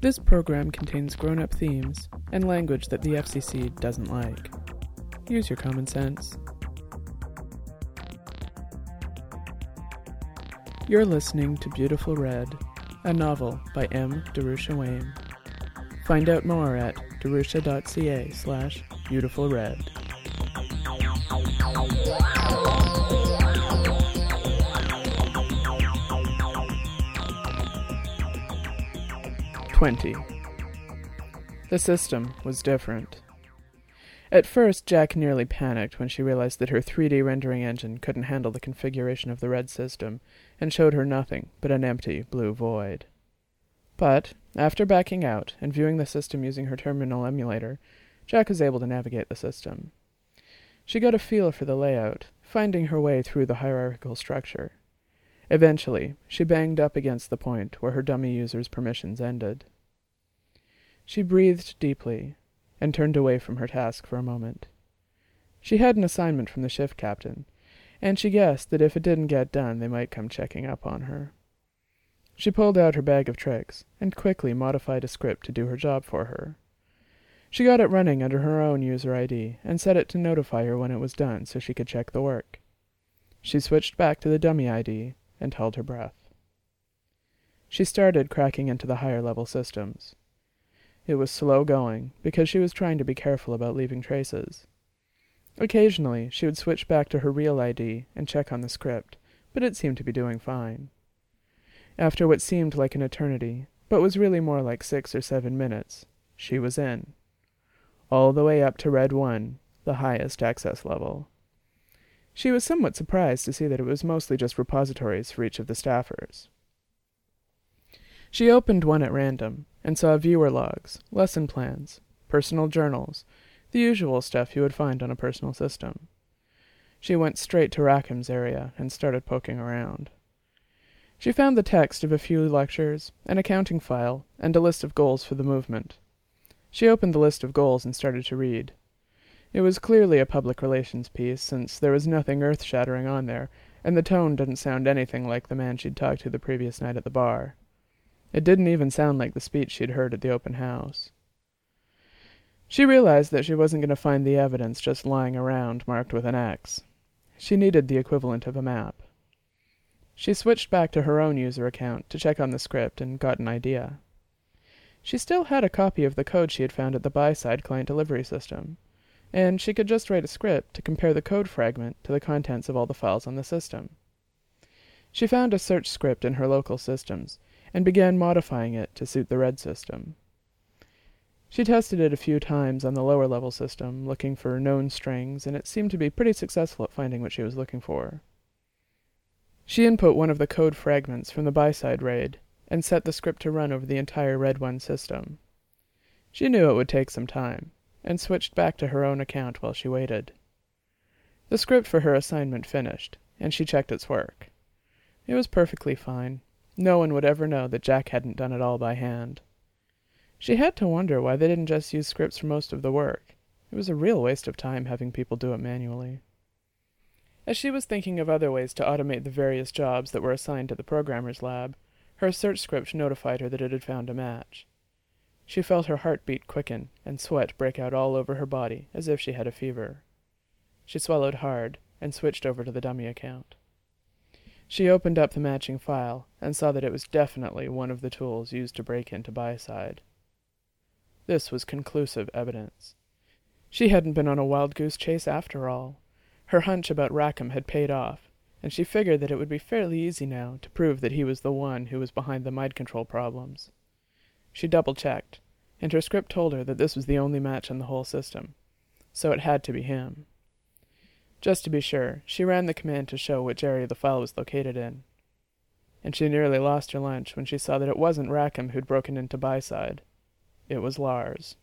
This program contains grown up themes and language that the FCC doesn't like. Use your common sense. You're listening to Beautiful Red, a novel by M. Darusha Wayne. Find out more at darusha.ca slash beautifulred. Twenty. The system was different. At first, Jack nearly panicked when she realized that her 3D rendering engine couldn't handle the configuration of the red system and showed her nothing but an empty blue void. But, after backing out and viewing the system using her terminal emulator, Jack was able to navigate the system. She got a feel for the layout, finding her way through the hierarchical structure. Eventually, she banged up against the point where her dummy user's permissions ended. She breathed deeply and turned away from her task for a moment. She had an assignment from the shift captain, and she guessed that if it didn't get done, they might come checking up on her. She pulled out her bag of tricks and quickly modified a script to do her job for her. She got it running under her own user ID and set it to notify her when it was done so she could check the work. She switched back to the dummy ID and held her breath. She started cracking into the higher level systems. It was slow going because she was trying to be careful about leaving traces. Occasionally, she would switch back to her real ID and check on the script, but it seemed to be doing fine. After what seemed like an eternity, but was really more like six or seven minutes, she was in. All the way up to Red 1, the highest access level. She was somewhat surprised to see that it was mostly just repositories for each of the staffers. She opened one at random and saw viewer logs, lesson plans, personal journals, the usual stuff you would find on a personal system. She went straight to Rackham's area and started poking around. She found the text of a few lectures, an accounting file, and a list of goals for the movement. She opened the list of goals and started to read. It was clearly a public relations piece, since there was nothing earth shattering on there, and the tone didn't sound anything like the man she'd talked to the previous night at the bar. It didn't even sound like the speech she'd heard at the open house. She realized that she wasn't going to find the evidence just lying around marked with an X. She needed the equivalent of a map. She switched back to her own user account to check on the script and got an idea. She still had a copy of the code she had found at the buy-side client delivery system, and she could just write a script to compare the code fragment to the contents of all the files on the system. She found a search script in her local systems and began modifying it to suit the red system. She tested it a few times on the lower level system, looking for known strings, and it seemed to be pretty successful at finding what she was looking for. She input one of the code fragments from the buy-side raid and set the script to run over the entire Red One system. She knew it would take some time, and switched back to her own account while she waited. The script for her assignment finished, and she checked its work. It was perfectly fine. No one would ever know that Jack hadn't done it all by hand. She had to wonder why they didn't just use scripts for most of the work. It was a real waste of time having people do it manually. As she was thinking of other ways to automate the various jobs that were assigned to the programmer's lab, her search script notified her that it had found a match. She felt her heartbeat quicken and sweat break out all over her body as if she had a fever. She swallowed hard and switched over to the dummy account. She opened up the matching file and saw that it was definitely one of the tools used to break into Buy-side. This was conclusive evidence. She hadn't been on a wild goose chase after all. Her hunch about Rackham had paid off, and she figured that it would be fairly easy now to prove that he was the one who was behind the mind control problems. She double checked, and her script told her that this was the only match in the whole system, so it had to be him. Just to be sure, she ran the command to show which area the file was located in. And she nearly lost her lunch when she saw that it wasn't Rackham who'd broken into Buy-side. It was Lars.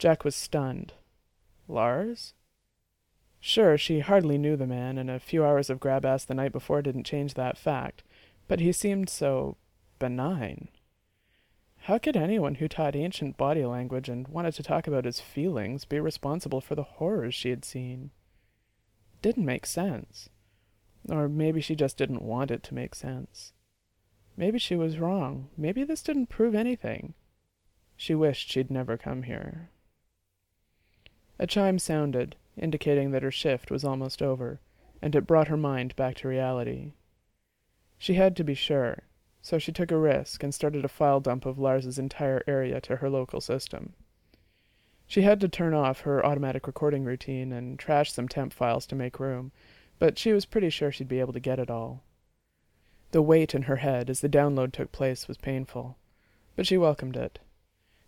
Jack was stunned. Lars? Sure, she hardly knew the man, and a few hours of grab ass the night before didn't change that fact, but he seemed so benign. How could anyone who taught ancient body language and wanted to talk about his feelings be responsible for the horrors she had seen? Didn't make sense. Or maybe she just didn't want it to make sense. Maybe she was wrong. Maybe this didn't prove anything. She wished she'd never come here. A chime sounded, indicating that her shift was almost over, and it brought her mind back to reality. She had to be sure, so she took a risk and started a file dump of Lars's entire area to her local system. She had to turn off her automatic recording routine and trash some temp files to make room, but she was pretty sure she'd be able to get it all. The weight in her head as the download took place was painful, but she welcomed it.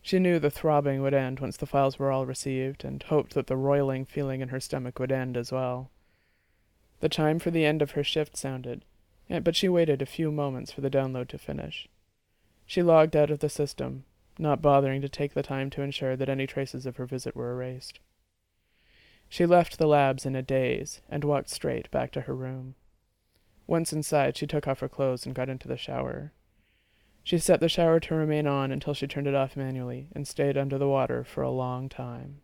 She knew the throbbing would end once the files were all received, and hoped that the roiling feeling in her stomach would end as well. The chime for the end of her shift sounded, but she waited a few moments for the download to finish. She logged out of the system, not bothering to take the time to ensure that any traces of her visit were erased. She left the labs in a daze and walked straight back to her room. Once inside, she took off her clothes and got into the shower. She set the shower to remain on until she turned it off manually and stayed under the water for a long time.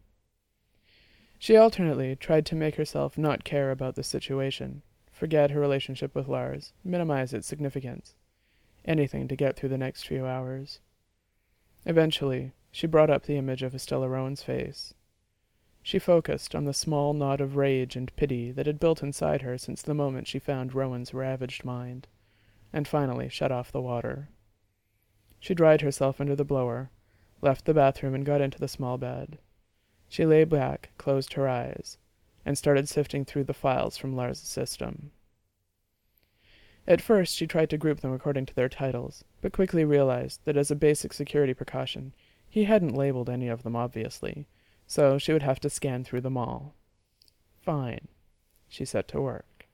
She alternately tried to make herself not care about the situation, forget her relationship with Lars, minimize its significance. Anything to get through the next few hours. Eventually, she brought up the image of Estella Rowan's face. She focused on the small knot of rage and pity that had built inside her since the moment she found Rowan's ravaged mind, and finally shut off the water. She dried herself under the blower, left the bathroom, and got into the small bed. She lay back, closed her eyes, and started sifting through the files from Lars's system. At first, she tried to group them according to their titles, but quickly realized that as a basic security precaution, he hadn't labeled any of them obviously, so she would have to scan through them all. Fine. She set to work.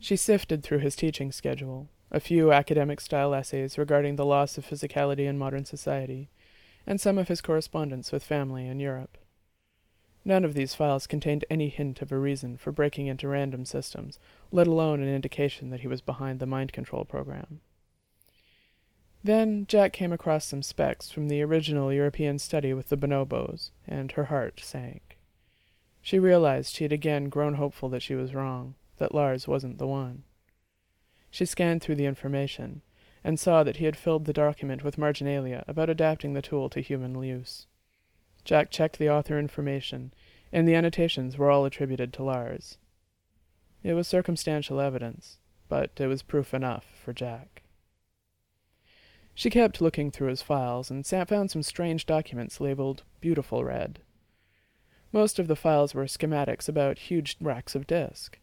She sifted through his teaching schedule, a few academic style essays regarding the loss of physicality in modern society, and some of his correspondence with family in Europe. None of these files contained any hint of a reason for breaking into random systems, let alone an indication that he was behind the mind control program. Then Jack came across some specs from the original European study with the bonobos, and her heart sank. She realized she had again grown hopeful that she was wrong, that Lars wasn't the one. She scanned through the information and saw that he had filled the document with marginalia about adapting the tool to human use. Jack checked the author information, and the annotations were all attributed to Lars. It was circumstantial evidence, but it was proof enough for Jack. She kept looking through his files and found some strange documents labeled Beautiful Red. Most of the files were schematics about huge racks of disk.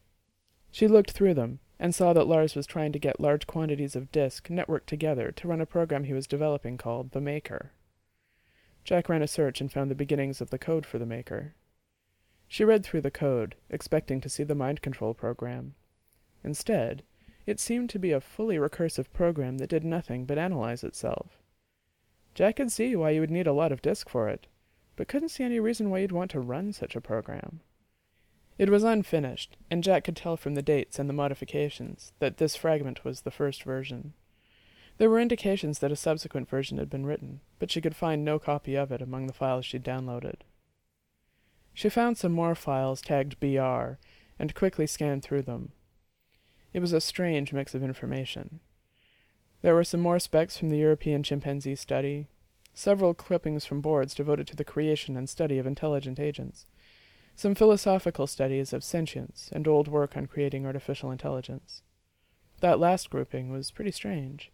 She looked through them and saw that Lars was trying to get large quantities of disk networked together to run a program he was developing called the Maker. Jack ran a search and found the beginnings of the code for the Maker. She read through the code, expecting to see the mind control program. Instead, it seemed to be a fully recursive program that did nothing but analyze itself. Jack could see why you would need a lot of disk for it, but couldn't see any reason why you'd want to run such a program. It was unfinished, and Jack could tell from the dates and the modifications that this fragment was the first version. There were indications that a subsequent version had been written, but she could find no copy of it among the files she'd downloaded. She found some more files tagged BR and quickly scanned through them. It was a strange mix of information. There were some more specs from the European chimpanzee study, several clippings from boards devoted to the creation and study of intelligent agents, some philosophical studies of sentience and old work on creating artificial intelligence. That last grouping was pretty strange.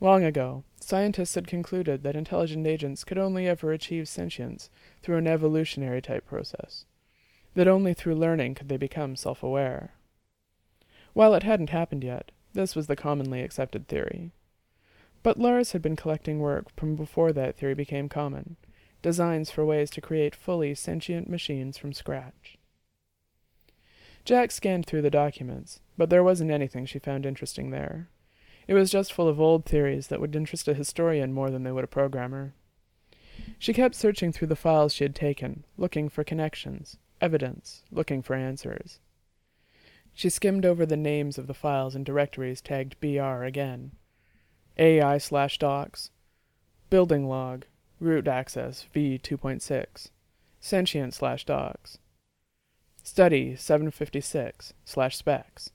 Long ago, scientists had concluded that intelligent agents could only ever achieve sentience through an evolutionary type process, that only through learning could they become self aware. While it hadn't happened yet, this was the commonly accepted theory. But Lars had been collecting work from before that theory became common, designs for ways to create fully sentient machines from scratch. Jack scanned through the documents, but there wasn't anything she found interesting there. It was just full of old theories that would interest a historian more than they would a programmer. She kept searching through the files she had taken, looking for connections, evidence, looking for answers. She skimmed over the names of the files and directories tagged BR again. AI slash docs, building log, root access v2.6, sentient slash docs, study 756 slash specs,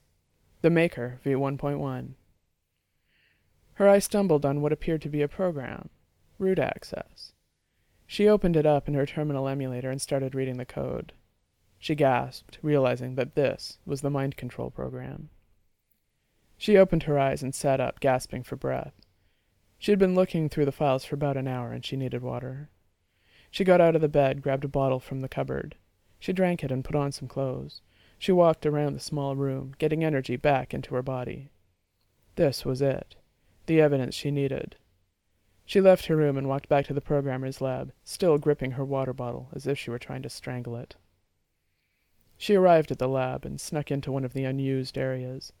the maker v1.1. Her eye stumbled on what appeared to be a program root access. She opened it up in her terminal emulator and started reading the code. She gasped, realizing that this was the mind control program. She opened her eyes and sat up, gasping for breath. She had been looking through the files for about an hour and she needed water. She got out of the bed, grabbed a bottle from the cupboard. She drank it and put on some clothes. She walked around the small room, getting energy back into her body. This was it. The evidence she needed. She left her room and walked back to the programmer's lab, still gripping her water bottle as if she were trying to strangle it. She arrived at the lab and snuck into one of the unused areas.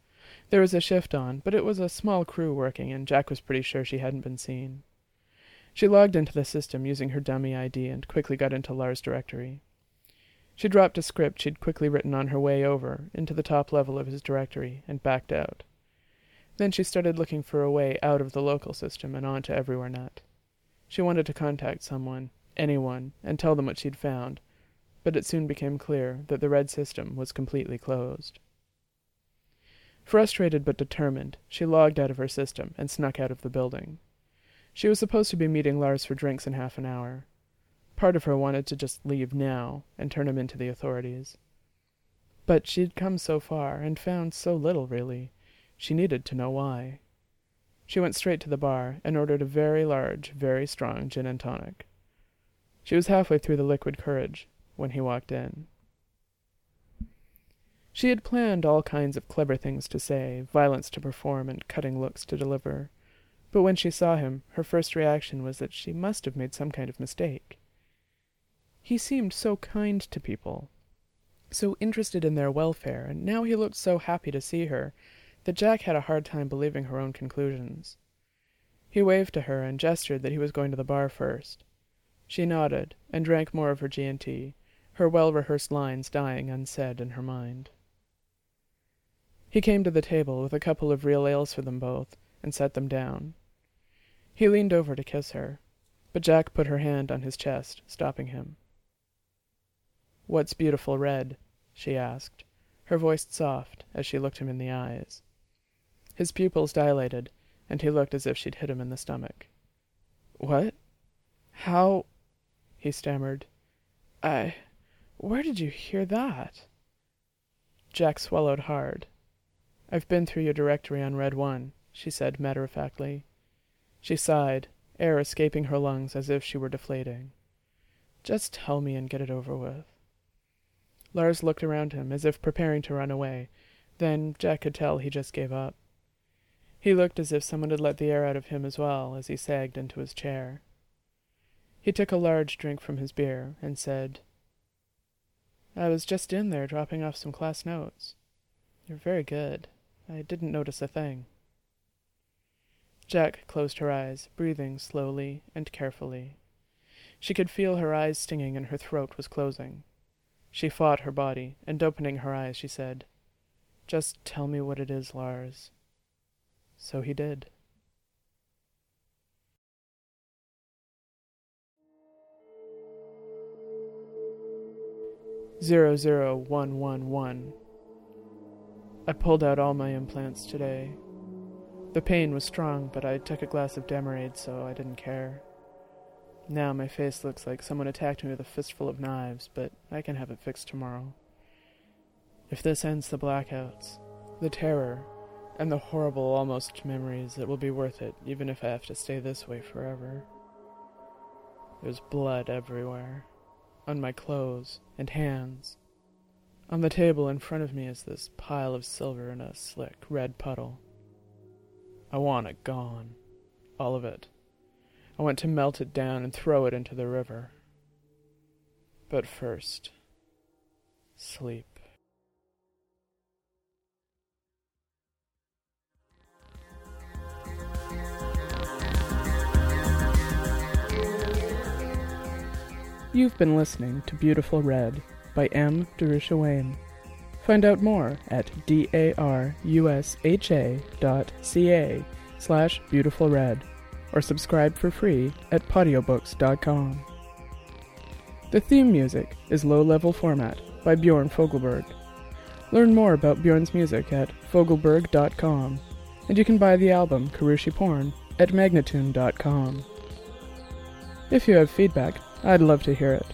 There was a shift on, but it was a small crew working, and Jack was pretty sure she hadn't been seen. She logged into the system using her dummy ID and quickly got into Lars' directory. She dropped a script she'd quickly written on her way over into the top level of his directory and backed out. Then she started looking for a way out of the local system and onto EverywhereNet. She wanted to contact someone, anyone, and tell them what she'd found, but it soon became clear that the red system was completely closed. Frustrated but determined, she logged out of her system and snuck out of the building. She was supposed to be meeting Lars for drinks in half an hour. Part of her wanted to just leave now and turn him into the authorities. But she'd come so far and found so little, really. She needed to know why. She went straight to the bar and ordered a very large, very strong gin and tonic. She was halfway through the liquid courage when he walked in. She had planned all kinds of clever things to say, violence to perform, and cutting looks to deliver. But when she saw him, her first reaction was that she must have made some kind of mistake. He seemed so kind to people, so interested in their welfare, and now he looked so happy to see her that Jack had a hard time believing her own conclusions. He waved to her and gestured that he was going to the bar first. She nodded and drank more of her G&T, her well-rehearsed lines dying unsaid in her mind. He came to the table with a couple of real ales for them both and set them down. He leaned over to kiss her, but Jack put her hand on his chest, stopping him. What's beautiful red? she asked, her voice soft as she looked him in the eyes. His pupils dilated, and he looked as if she'd hit him in the stomach. What? How? he stammered. I. Where did you hear that? Jack swallowed hard. I've been through your directory on Red One, she said matter of factly. She sighed, air escaping her lungs as if she were deflating. Just tell me and get it over with. Lars looked around him as if preparing to run away. Then Jack could tell he just gave up. He looked as if someone had let the air out of him as well as he sagged into his chair. He took a large drink from his beer and said, I was just in there dropping off some class notes. You're very good. I didn't notice a thing. Jack closed her eyes, breathing slowly and carefully. She could feel her eyes stinging and her throat was closing. She fought her body, and opening her eyes, she said, Just tell me what it is, Lars. So he did. Zero zero one one one. I pulled out all my implants today. The pain was strong, but I took a glass of Demerade, so I didn't care. Now my face looks like someone attacked me with a fistful of knives, but I can have it fixed tomorrow. If this ends the blackouts, the terror, and the horrible almost memories, it will be worth it, even if I have to stay this way forever. There's blood everywhere, on my clothes and hands, on the table in front of me is this pile of silver in a slick red puddle. I want it gone. All of it. I want to melt it down and throw it into the river. But first, sleep. You've been listening to Beautiful Red by M. Darusha Wayne. Find out more at darusha.ca slash beautifulred or subscribe for free at podiobooks.com. The theme music is Low Level Format by Bjorn Fogelberg. Learn more about Bjorn's music at fogelberg.com and you can buy the album Karushi Porn at magnatune.com. If you have feedback, I'd love to hear it.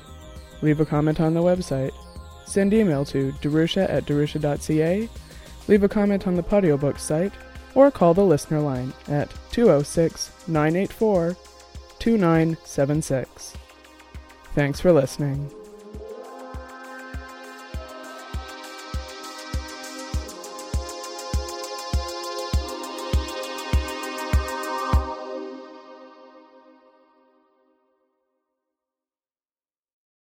Leave a comment on the website, send email to darusha at darusha.ca, leave a comment on the Podiobook site, or call the listener line at 206 984 2976. Thanks for listening.